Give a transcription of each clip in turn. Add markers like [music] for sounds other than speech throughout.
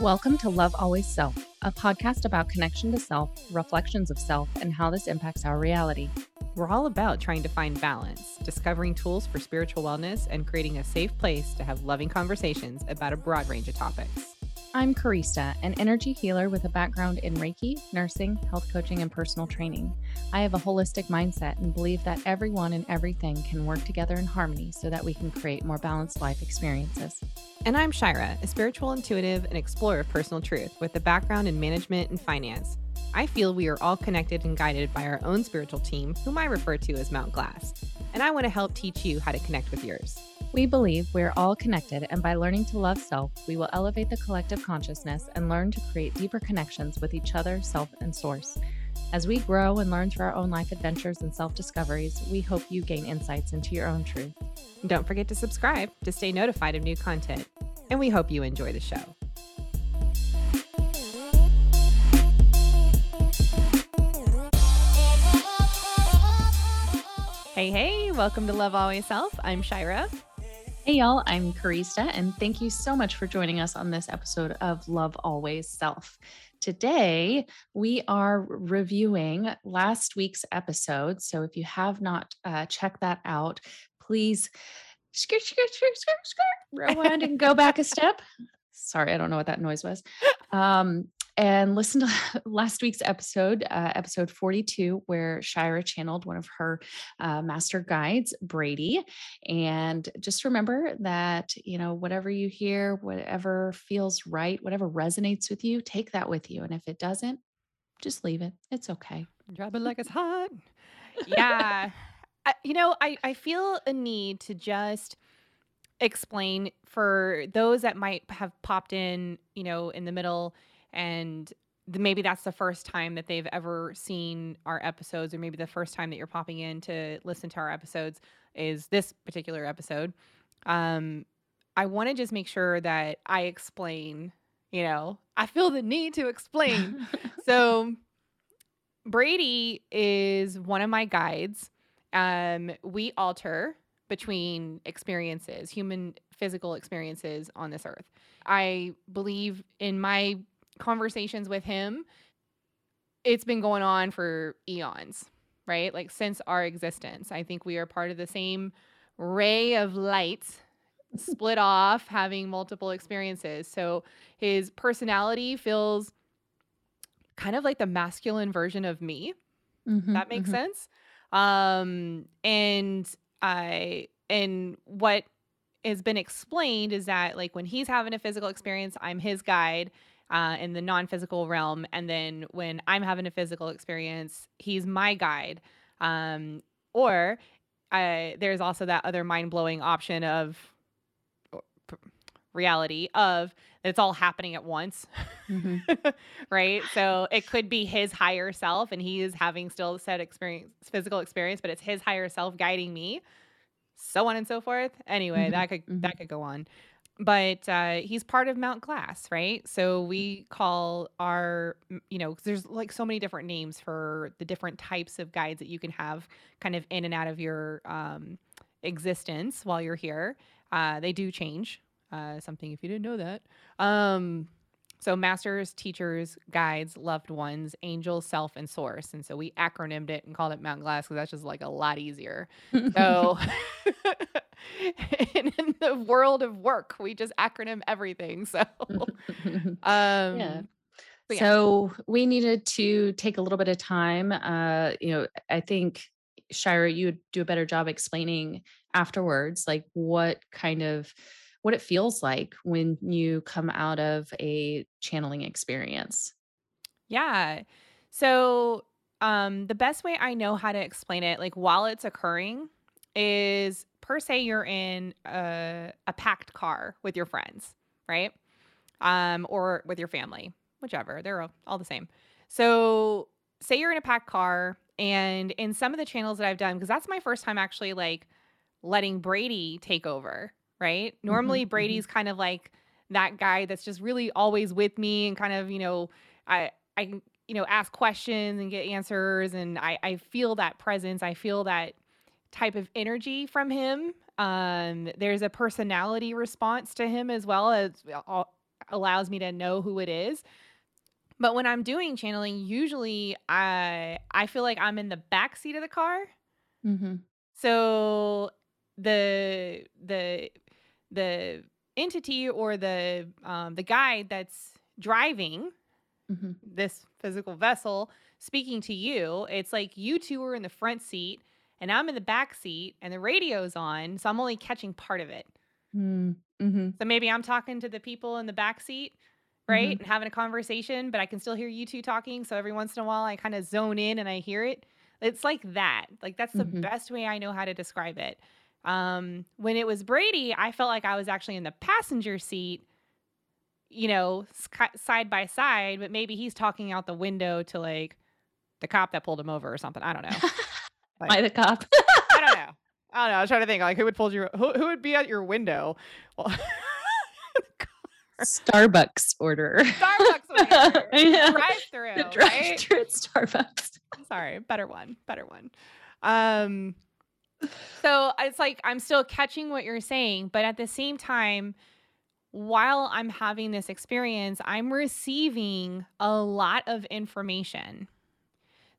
Welcome to Love Always Self, a podcast about connection to self, reflections of self, and how this impacts our reality. We're all about trying to find balance, discovering tools for spiritual wellness, and creating a safe place to have loving conversations about a broad range of topics. I'm Karista, an energy healer with a background in Reiki, nursing, health coaching, and personal training. I have a holistic mindset and believe that everyone and everything can work together in harmony so that we can create more balanced life experiences. And I'm Shira, a spiritual intuitive and explorer of personal truth with a background in management and finance. I feel we are all connected and guided by our own spiritual team, whom I refer to as Mount Glass. And I want to help teach you how to connect with yours. We believe we're all connected, and by learning to love self, we will elevate the collective consciousness and learn to create deeper connections with each other, self, and source. As we grow and learn through our own life adventures and self discoveries, we hope you gain insights into your own truth. Don't forget to subscribe to stay notified of new content. And we hope you enjoy the show. Hey, hey, welcome to Love Always Self. I'm Shira. Hey, y'all, I'm Karista, and thank you so much for joining us on this episode of Love Always Self. Today, we are reviewing last week's episode. So if you have not uh, checked that out, please skirt, skirt, skirt, skirt, skirt, rewind and go back a step. Sorry, I don't know what that noise was. Um, and listen to [laughs] last week's episode, uh, episode 42, where Shira channeled one of her uh, master guides, Brady. And just remember that, you know, whatever you hear, whatever feels right, whatever resonates with you, take that with you. And if it doesn't, just leave it. It's okay. Drop it like it's hot. Yeah. [laughs] I, you know, I, I feel a need to just explain for those that might have popped in, you know, in the middle and maybe that's the first time that they've ever seen our episodes or maybe the first time that you're popping in to listen to our episodes is this particular episode. Um i want to just make sure that i explain you know i feel the need to explain. [laughs] So brady is one of my guides. Um we alter between experiences human physical experiences on this earth. I believe in my conversations with him, it's been going on for eons, right? Like since our existence. I think we are part of the same ray of light split [laughs] off having multiple experiences. So his personality feels kind of like the masculine version of me. Mm-hmm, that makes mm-hmm. sense. Um and I and what has been explained is that like when he's having a physical experience, I'm his guide uh, in the non physical realm. And then when I'm having a physical experience, he's my guide. Um, or I, there's also that other mind blowing option of reality of it's all happening at once. Mm-hmm. [laughs] right. So it could be his higher self and he is having still said experience, physical experience, but it's his higher self guiding me so on and so forth. Anyway, mm-hmm. that could mm-hmm. that could go on but uh, he's part of Mount Glass, right? So we call our, you know, there's like so many different names for the different types of guides that you can have kind of in and out of your um, existence while you're here. Uh, they do change. Uh, something if you didn't know that. Um, so, masters, teachers, guides, loved ones, angels, self, and source. And so we acronymed it and called it Mount Glass because that's just like a lot easier. So, [laughs] [laughs] [laughs] in the world of work, we just acronym everything. So, [laughs] um, yeah. yeah. So we needed to take a little bit of time. Uh, you know, I think Shira, you would do a better job explaining afterwards, like what kind of what it feels like when you come out of a channeling experience. Yeah. So, um, the best way I know how to explain it, like while it's occurring, is per se you're in a, a packed car with your friends, right? Um, or with your family, whichever. They're all, all the same. So, say you're in a packed car, and in some of the channels that I've done, because that's my first time actually like letting Brady take over right? Mm-hmm, Normally, mm-hmm. Brady's kind of like that guy that's just really always with me and kind of, you know, I, I, you know, ask questions and get answers. And I, I feel that presence. I feel that type of energy from him. Um, there's a personality response to him as well as all, allows me to know who it is. But when I'm doing channeling, usually I I feel like I'm in the back seat of the car. Mm-hmm. So the the the entity or the um, the guide that's driving Mm-hmm. this physical vessel speaking to you, it's like you two are in the front seat and I'm in the back seat and the radio's on, so I'm only catching part of it. Mm-hmm. So maybe I'm talking to the people in the back seat, right? And having a conversation, but I can still hear you two talking. So every once in a while I kind of zone in and I hear it. It's like that. Like that's the Mhm. best way I know how to describe it. Um, when it was Brady, I felt like I was actually in the passenger seat, you know, side by side, but maybe he's talking out the window to like the cop that pulled him over or something. I don't know. [laughs] Am I the cop? [laughs] I don't know. I don't know. I was trying to think like who would pull you who, who would be at your window? Well, [laughs] Starbucks order. Starbucks [laughs] order. Yeah. drive through, The right? drive-through at Starbucks. Sorry, better one, better one. Um, so it's like I'm still catching what you're saying, but at the same time, while I'm having this experience, I'm receiving a lot of information.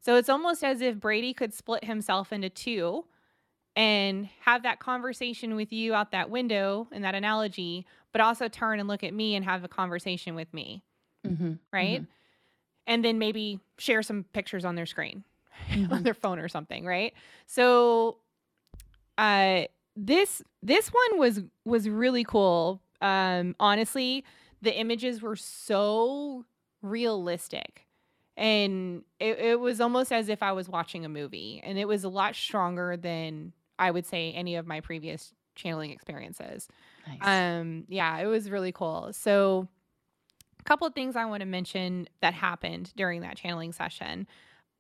So it's almost as if Brady could split himself into two and have that conversation with you out that window in that analogy, but also turn and look at me and have a conversation with me, Mm-hmm. right? And then maybe share some pictures on their screen [laughs] on Mhm. their phone or something, right? So uh this this one was was really cool. Um honestly, the images were so realistic. And it, it was almost as if I was watching a movie. And it was a lot stronger than I would say any of my previous channeling experiences. Nice. Um, yeah, it was really cool. So, a couple of things I want to mention that happened during that channeling session.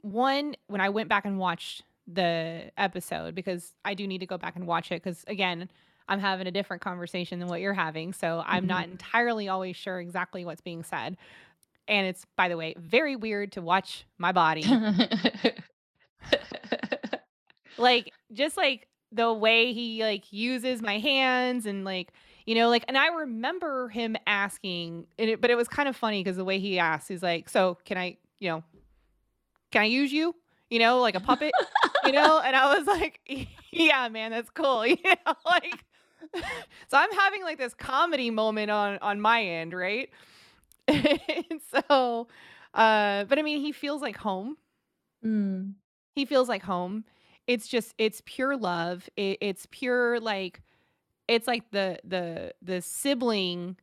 One, when I went back and watched the episode, because I do need to go back and watch it, because again, I'm having a different conversation than what you're having. So, I'm not entirely always sure exactly what's being said. And it's, by the way, very weird to watch my body [laughs] like just like the way he like uses my hands and like you know like and i remember him asking and it, but it was kind of funny because the way he asked he's like so can i you know can i use you? You know like a puppet you know and i was like yeah man that's cool [laughs] you know like [laughs] so i'm having like this comedy moment on on my end right [laughs] and so uh but i mean he feels like home. Mm. he feels like home. It's just it's pure love. It, it's pure like it's like the the the sibling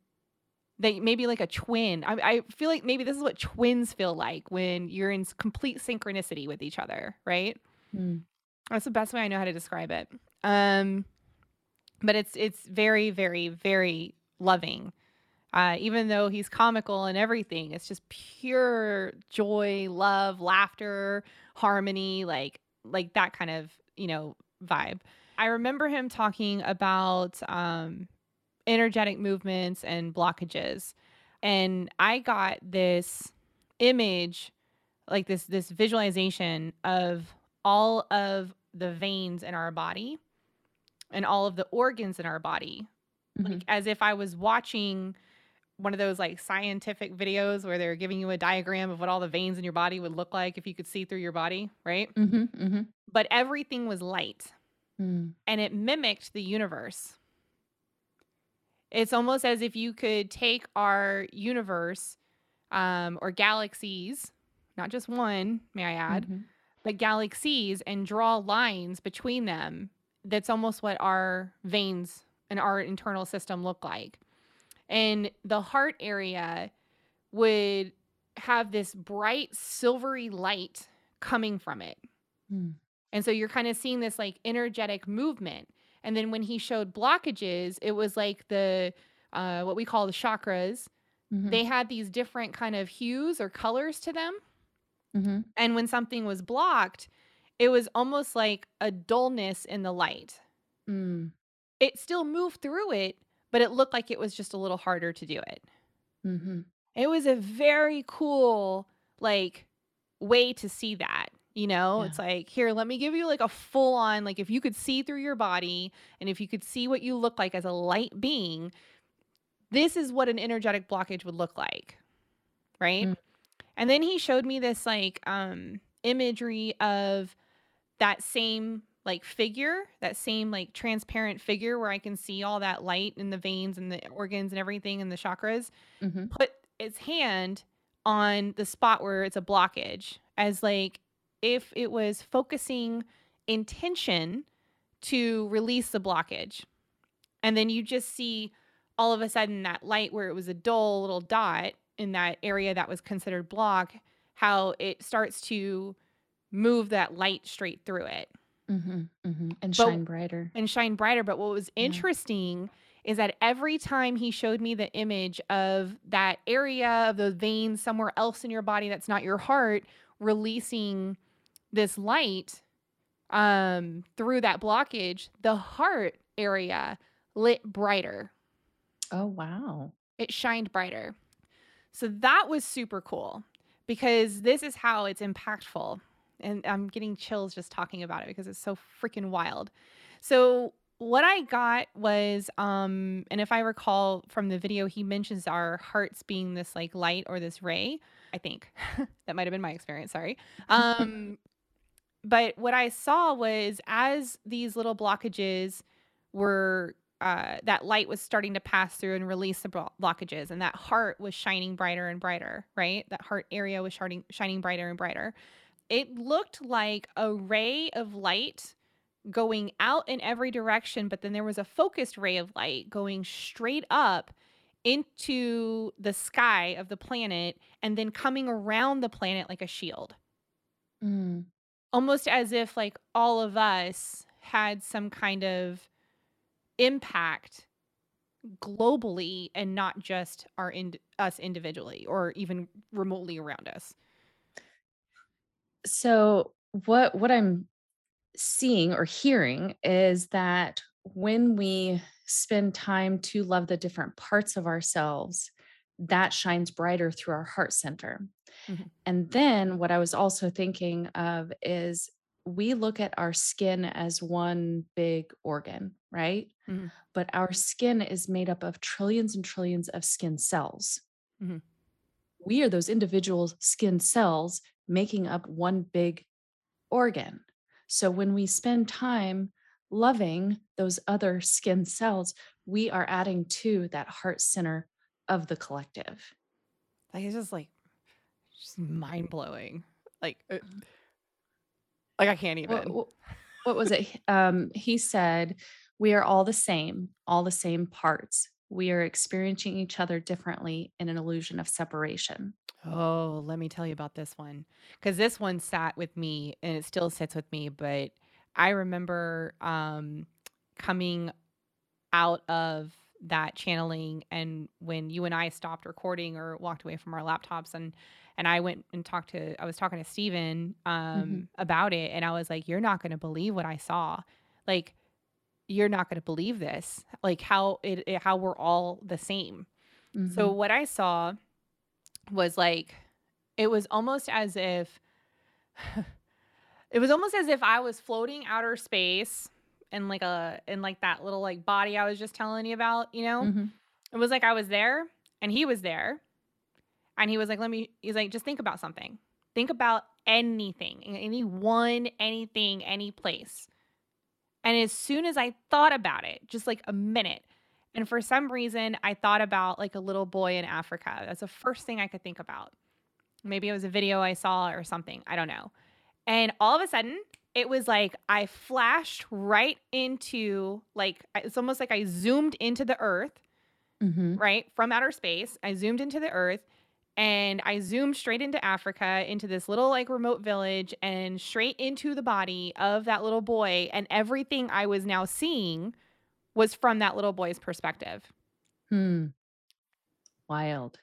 that maybe like a twin. I, I feel like maybe this is what twins feel like when you're in complete synchronicity with each other right? Mm. that's the best way i know how to describe it. Um but it's it's very very very loving uh, even though he's comical and everything, it's just pure joy, love, laughter, harmony, like like that kind of you know vibe. I remember him talking about um, energetic movements and blockages, and I got this image, like this this visualization of all of the veins in our body and all of the organs in our body Mhm. like as if I was watching one of those like scientific videos where they're giving you a diagram of what all the veins in your body would look like if you could see through your body, right? Mhm. Mhm. But everything was light Mm. and it mimicked the universe. It's almost as if you could take our universe um, or galaxies, not just one, may I add, Mhm. but galaxies and draw lines between them. That's almost what our veins and our internal system look like. And the heart area would have this bright silvery light coming from it. Mm. And so you're kind of seeing this like energetic movement. And then when he showed blockages, it was like the uh, what we call the chakras. Mhm. They had these different kind of hues or colors to them. Mhm. And when something was blocked, it was almost like a dullness in the light. Mm. It still moved through it, but it looked like it was just a little harder to do it. Mhm. It was a very cool, like, way to see that. You know, Yeah. it's like, here, let me give you like a full on, like, if you could see through your body and if you could see what you look like as a light being, this is what an energetic blockage would look like. Right? Mm. And then he showed me this like um imagery of that same like figure, that same like transparent figure where I can see all that light in the veins and the organs and everything and the chakras, Mhm. put its hand on the spot where it's a blockage as like if it was focusing intention to release the blockage. And then you just see all of a sudden that light where it was a dull little dot in that area that was considered block, how it starts to move that light straight through it Mhm. Mhm. And But shine brighter. and shine brighter. But what was Yeah. interesting is that every time he showed me the image of that area of those veins somewhere else in your body that's not your heart releasing this light um through that blockage, the heart area lit brighter. Oh, wow. It shined brighter. So that was super cool because this is how it's impactful. And I'm getting chills just talking about it because it's so freaking wild. So what I got was um and if I recall from the video he mentions our hearts being this like light or this ray, I think. [laughs] that might have been my experience, sorry. Um [laughs] but what I saw was as these little blockages were uh, that light was starting to pass through and release the blockages, and that heart was shining brighter and brighter, right? That heart area was shining, shining brighter and brighter. It looked like a ray of light going out in every direction, but then there was a focused ray of light going straight up into the sky of the planet and then coming around the planet like a shield Mm. almost as if like all of us had some kind of impact globally and not just our ind- us individually or even remotely around us. So what what I'm seeing or hearing is that when we spend time to love the different parts of ourselves, that shines brighter through our heart center. Mhm. And then what I was also thinking of is we look at our skin as one big organ, right? Mhm. But our skin is made up of trillions and trillions of skin cells. Mhm. We are those individual skin cells making up one big organ. So when we spend time loving those other skin cells, we are adding to that heart center of the collective. Like it's just like just mind blowing. Like uh, like I can't even. what, what was it? Um, he said, We are all the same, all the same parts. We are experiencing each other differently in an illusion of separation. Oh, let me tell you about this one. Because this one sat with me and it still sits with me. But I remember um, coming out of that channeling and when you and I stopped recording or walked away from our laptops and and I went and talked to I was talking to Steven um Mhm. about it and I was like you're not going to believe what I saw like you're not going to believe this like how it, it how we're all the same so Mhm. what I saw was like it was almost as if [sighs] it was almost as if I was floating outer space in like a in like that little like body I was just telling you about, you know? Mhm. It was like I was there and he was there. And he was like, let me he's like, just think about something. Think about anything, any one, anything, any place. And as soon as I thought about it, just like a minute, and for some reason I thought about like a little boy in Africa. That's the first thing I could think about. Maybe it was a video I saw or something. I don't know. And all of a sudden, it was like I flashed right into like it's almost like I zoomed into the earth, Mhm. right? From outer space. I zoomed into the earth and I zoomed straight into Africa, into this little like remote village and straight into the body of that little boy and everything I was now seeing was from that little boy's perspective. Hmm. Wild.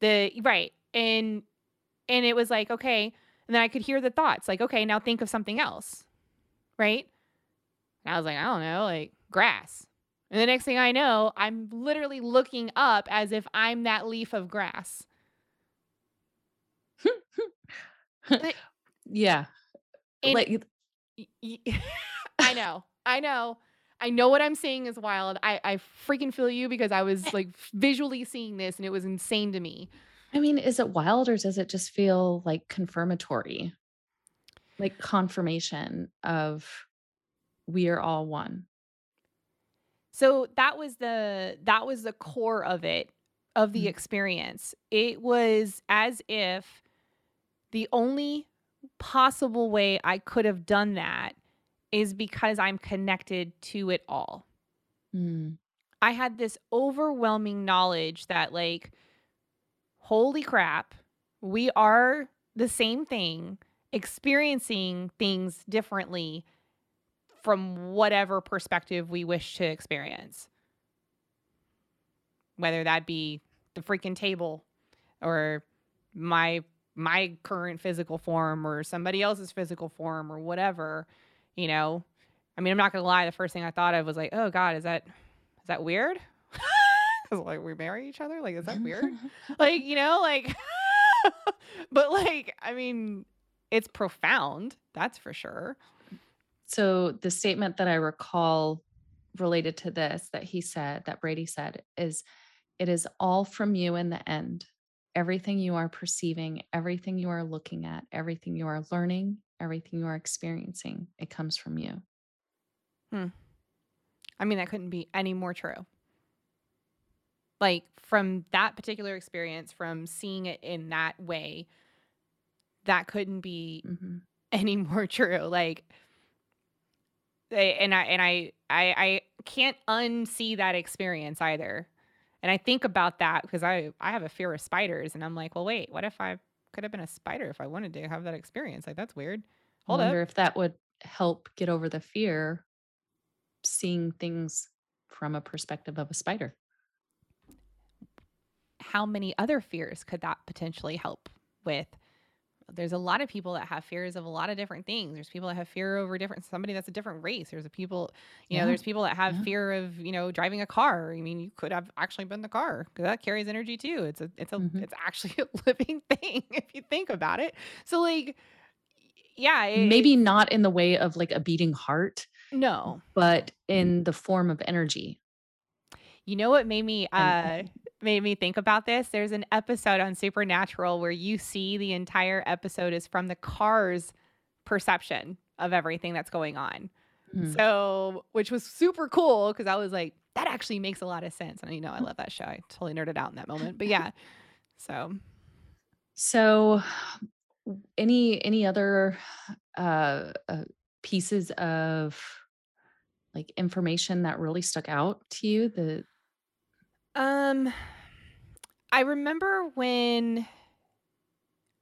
The right. And and it was like, okay, and then I could hear the thoughts like, okay, now think of something else. Right? And I was like, I don't know, like grass. And the next thing I know, I'm literally looking up as if I'm that leaf of grass. [laughs] Like- yeah. Like y- y- [laughs] I [laughs] know. I know. I know what I'm saying is wild. I I freaking feel you because I was, like, visually seeing this, and it was insane to me. I mean, is it wild or does it just feel, like, confirmatory? Like, confirmation of we are all one. So, that was the that was the core of it, of the Mm. experience. It was as if the only possible way I could have done that is because I'm connected to it all. Mm. I had this overwhelming knowledge that, like, holy crap, we are the same thing, experiencing things differently from whatever perspective we wish to experience. Whether that be the freaking table or my my current physical form or somebody else's physical form or whatever, you know? I mean, I'm not gonna lie, the first thing I thought of was like, "Oh god, is that is that weird?" [laughs] 'Cause, like, we marry each other? Like, is that weird? [laughs] Like, you know, like [laughs] but, like, I mean, it's profound, that's for sure. So, the statement that I recall related to this that he said, that Brady said, is, "It is all from you in the end. Everything you are perceiving, everything you are looking at, everything you are learning, everything you are experiencing, it comes from you." Hmm. I mean, that couldn't be any more true. Like, from that particular experience, from seeing it in that way, that couldn't be Mhm. [laughs] any more true, like and I and I I I can't unsee that experience either, and I think about that 'cause I I have a fear of spiders, and I'm like, "Well, wait, what if I could have been a spider if I wanted to have that experience? Like, that's weird. I Hold up." wonder if that would help get over the fear seeing things from a perspective of a spider. How many other fears could that potentially help with? There's a lot of people that have fears of a lot of different things. There's people that have fear over different somebody that's a different race. There's a people you know, there's people that have Yeah. fear of, you know, driving a car. I mean, you could have actually been the car because that carries energy too. It's a it's a Mhm. it's actually [laughs] a living thing if you think about it. So, like, yeah, it Maybe not in the way of, like, a beating heart, No. but in the form of energy. You know what made me, uh made me think about this? There's an episode on Supernatural where you see the entire episode is from the car's perception of everything that's going on. Mm. So which was super cool because I was like, "That actually makes a lot of sense," and, you know, I love that show. I totally nerded out in that moment, but yeah. So So, any any other, uh uh, pieces of, like, information that really stuck out to you? The Um, I remember when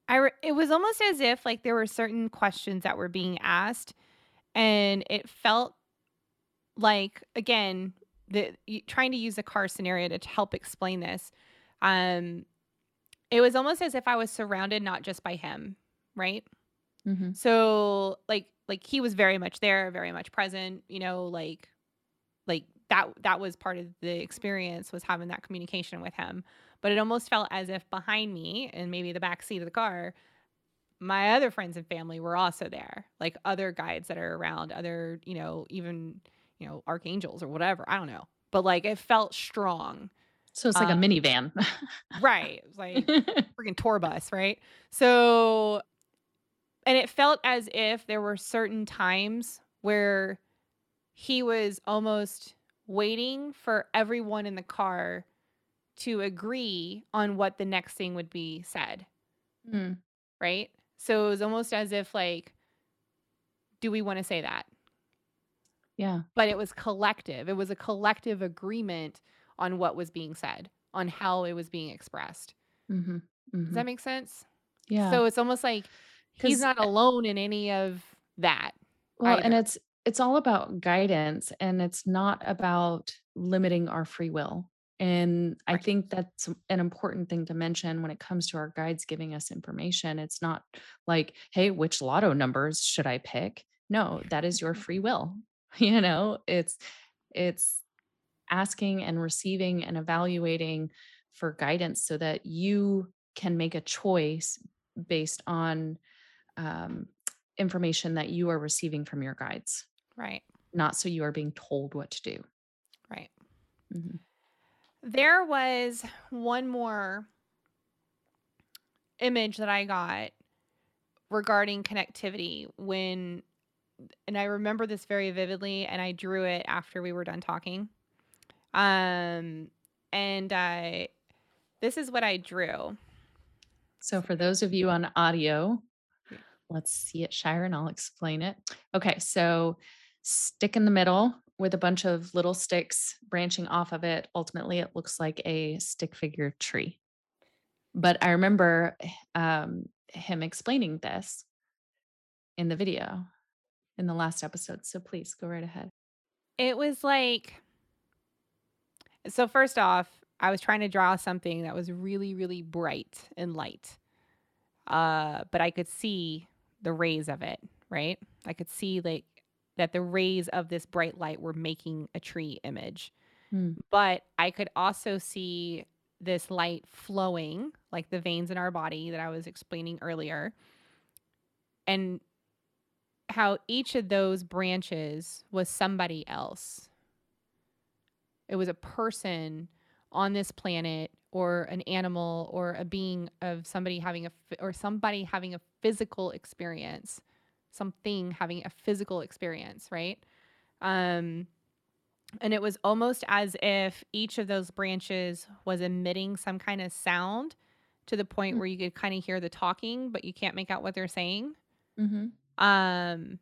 I re it was almost as if, like, there were certain questions that were being asked, and it felt like, again, the trying to use a car scenario to help explain this, um, it was almost as if I was surrounded not just by him, right? Mm-hmm. So, like like, he was very much there, very much present, you know, like like, that that was part of the experience was having that communication with him, but it almost felt as if behind me, and maybe the back seat of the car, my other friends and family were also there, like, other guides that are around, other, you know, even, you know, archangels or whatever, I don't know, but, like, it felt strong. So, it's like a Um minivan. Right, it was like [laughs] freaking tour bus, right? So and it felt as if there were certain times where he was almost waiting for everyone in the car to agree on what the next thing would be said. Mm. Right? So, it was almost as if, like "Do we wanna say that?" Yeah. But it was collective, it was a collective agreement on what was being said, on how it was being expressed. Mhm, Does that mhm. make sense? Yeah. So, it's almost like he's not alone in any of that, Well, and it's it's all about guidance, and it's not about limiting our free will, and I think that's an important thing to mention when it comes to our guides giving us information, it's not like, "Hey, which lotto numbers should I pick?" No, that is your [laughs] free will, [laughs] you know? It's it's asking and receiving and evaluating for guidance so that you can make a choice based on, um, information that you are receiving from your guides. Right. not so you are being told what to do. Right. Mhm. There was one more image that I got regarding connectivity when and I remember this very vividly and I drew it after we were done talking. Um and I this is what I drew. So for those of you on audio, let's see it, Shira, and I'll explain it. Okay, so stick in the middle with a bunch of little sticks branching off of it. Ultimately, it looks like a stick figure tree. But I remember um, him explaining this in the video in the last episode. So please go right ahead. It was like so first off, I was trying to draw something that was really really bright and light. Uh but I could see the rays of it, right? I could see like that the rays of this bright light were making a tree image. Mm, But I could also see this light flowing, like the veins in our body that I was explaining earlier, and how each of those branches was somebody else. It was a person on this planet or an animal or a being of somebody having a or somebody having a physical experience, something having a physical experience, right? Um and it was almost as if each of those branches was emitting some kind of sound to the point mm, where you could kind of hear the talking, but you can't make out what they're saying. Mm-hmm. Um,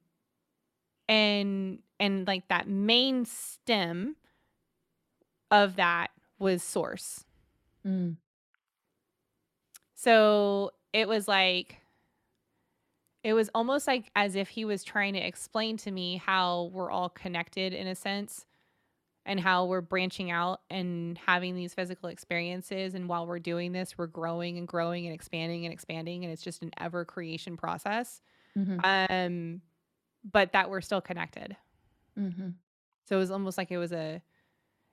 and and like that main stem of that was source. mm, So it was like it was almost like as if he was trying to explain to me how we're all connected in a sense and how we're branching out and having these physical experiences and while we're doing this we're growing and growing and expanding and expanding and it's just an ever creation process mhm, um but that we're still connected mhm. so it was almost like it was a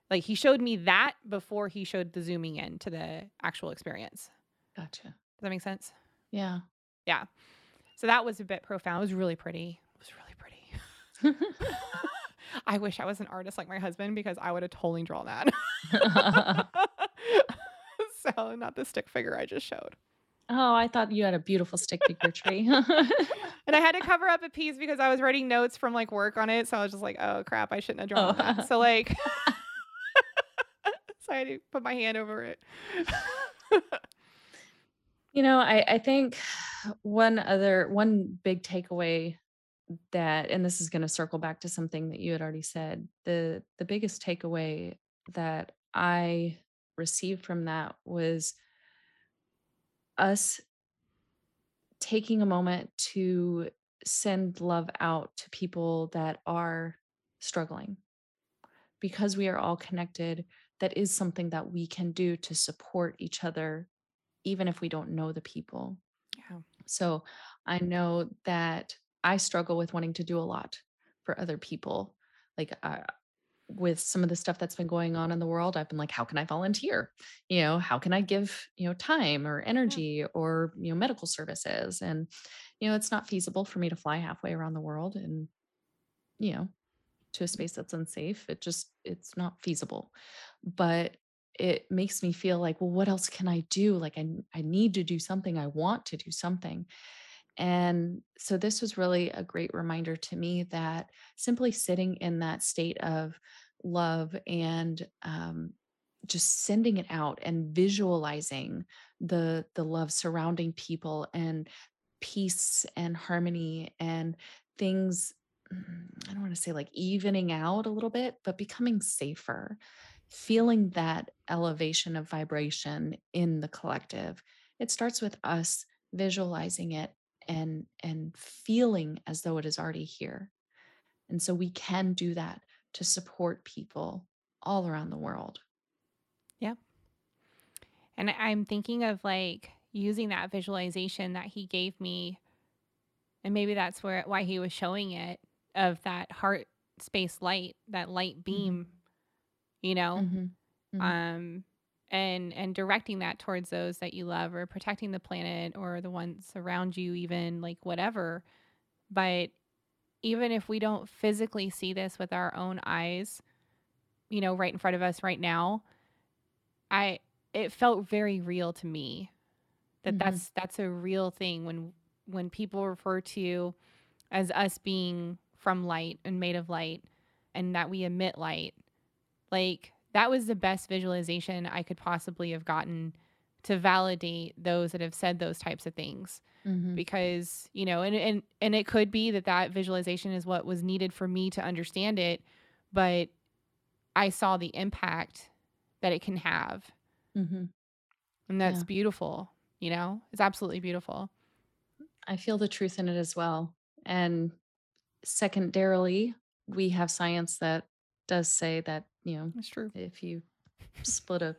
like he showed me that before he showed the zooming in to the actual experience Gotcha. does that make sense Yeah. yeah so that was a bit profound it was really pretty it was really pretty [laughs] i wish i was an artist like my husband because i would have totally drawn that [laughs] [laughs] so not the stick figure I just showed. oh, I thought you had a beautiful stick figure tree. And I had to cover up a piece because I was writing notes from like work on it. So I was just like, oh crap, I shouldn't have drawn oh. that. oh. So like so I had to put my hand over it. You know, I, I think [sighs] one other one big takeaway that and this is going to circle back to something that you had already said. The the biggest takeaway that I received from that was us taking a moment to send love out to people that are struggling because we are all connected that is something that we can do to support each other even if we don't know the people Yeah. So I know that I struggle with wanting to do a lot for other people. Like uh, with some of the stuff that's been going on in the world, I've been like, how can I volunteer? You know, how can I give, you know, time or Yeah. energy or, you know, medical services? And, you know, it's not feasible for me to fly halfway around the world and, you know, to a space that's unsafe. It just, it's not feasible. But it makes me feel like, well, what else can I do? Like I, I need to do something. I want to do something and so this was really a great reminder to me that simply sitting in that state of love and um, just sending it out and visualizing the the love surrounding people and peace and harmony and things mm, I don't want to say like evening out a little bit, but becoming safer, feeling that elevation of vibration in the collective. It starts with us visualizing it and and feeling as though it is already here. And so we can do that to support people all around the world. Yeah. And I'm thinking of like using that visualization that he gave me. And maybe that's where why he was showing it of that heart space light, that light Mhm, beam, you know? mhm, mhm, um and and directing that towards those that you love or protecting the planet or the ones around you even like whatever but even if we don't physically see this with our own eyes, you know, right in front of us right now, I it felt very real to me that Mhm. that's that's a real thing when when people refer to as us being from light and made of light and that we emit light. Like that was the best visualization I could possibly have gotten to validate those that have said those types of things Mhm. because you know and and and it could be that that visualization is what was needed for me to understand it but i saw the impact that it can have Mhm. and that's Yeah. beautiful you know it's absolutely beautiful I feel the truth in it as well. And secondarily, we have science that does say that, you know, it's true if you split a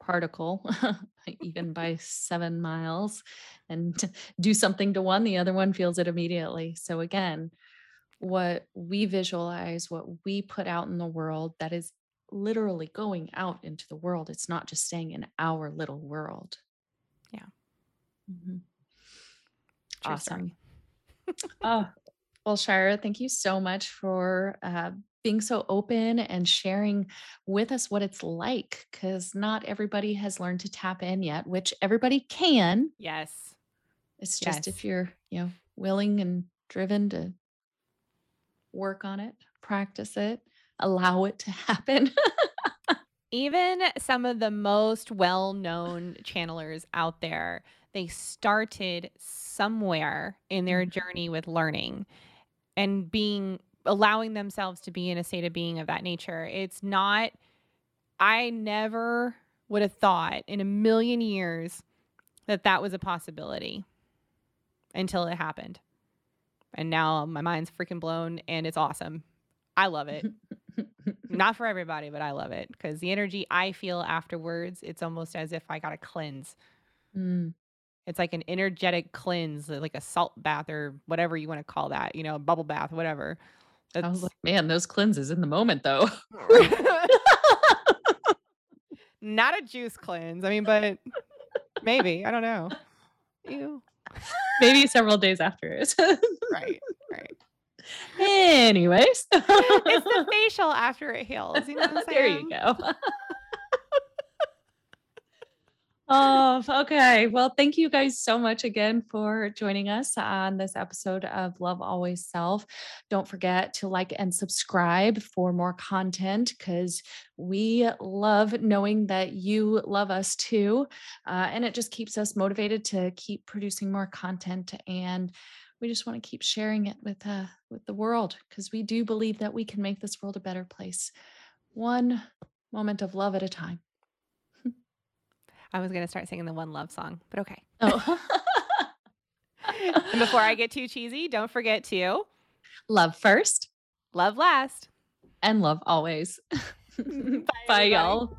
particle [laughs] even [laughs] by seven miles and [laughs] do something to one, the other one feels it immediately. So, again, what we visualize, what we put out in the world, that is literally going out into the world. It's not just staying in our little world. Yeah. Mhm. True Awesome. Oh, well, Shira, thank you so much for uh, being so open and sharing with us what it's like because not everybody has learned to tap in yet, which everybody can. yes It's just Yes. if you're, you know, willing and driven to work on it, practice it, allow it to [laughs] happen. even some of the most well-known channelers out there they started somewhere in their Mhm. journey with learning and being allowing themselves to be in a state of being of that nature. It's not i never would have thought in a million years that that was a possibility until it happened. And now my mind's freaking blown and it's awesome. I love it. [laughs] Not for everybody but i love it because the energy i feel afterwards it's almost as if i got a cleanse. Mm, it's like an energetic cleanse like a salt bath or whatever you want to call that you know bubble bath whatever I was like, man, those cleanses in the moment though. [laughs] not a juice cleanse i mean but maybe i don't know Ew. Maybe several days after it. right right [laughs] Anyways, it's the facial after it heals you know what i'm saying? [laughs] there you go. Oh, okay. Well, thank you guys so much again for joining us on this episode of Love Always Self. Don't forget to like and subscribe for more content because we love knowing that you love us too. Uh, and it just keeps us motivated to keep producing more content. And we just want to keep sharing it with uh, with the world because we do believe that we can make this world a better place, one moment of love at a time. I was going to start singing the one love song but okay Oh. [laughs] and before i get too cheesy don't forget to love first love last and love always. [laughs] [laughs] Bye, Bye, y'all.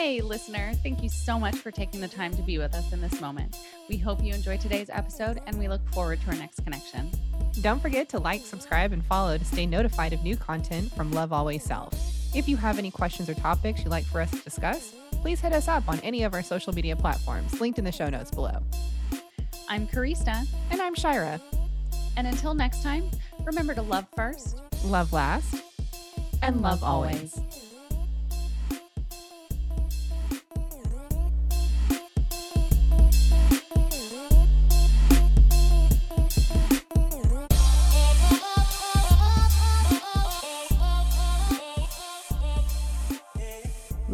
Hey, listener, thank you so much for taking the time to be with us in this moment. We hope you enjoyed today's episode and we look forward to our next connection. Don't forget to like, subscribe, and follow to stay notified of new content from Love Always Self. If you have any questions or topics you'd like for us to discuss, please hit us up on any of our social media platforms linked in the show notes below. I'm Karista, And I'm Shira. and until next time, remember to love first Love last. and love always.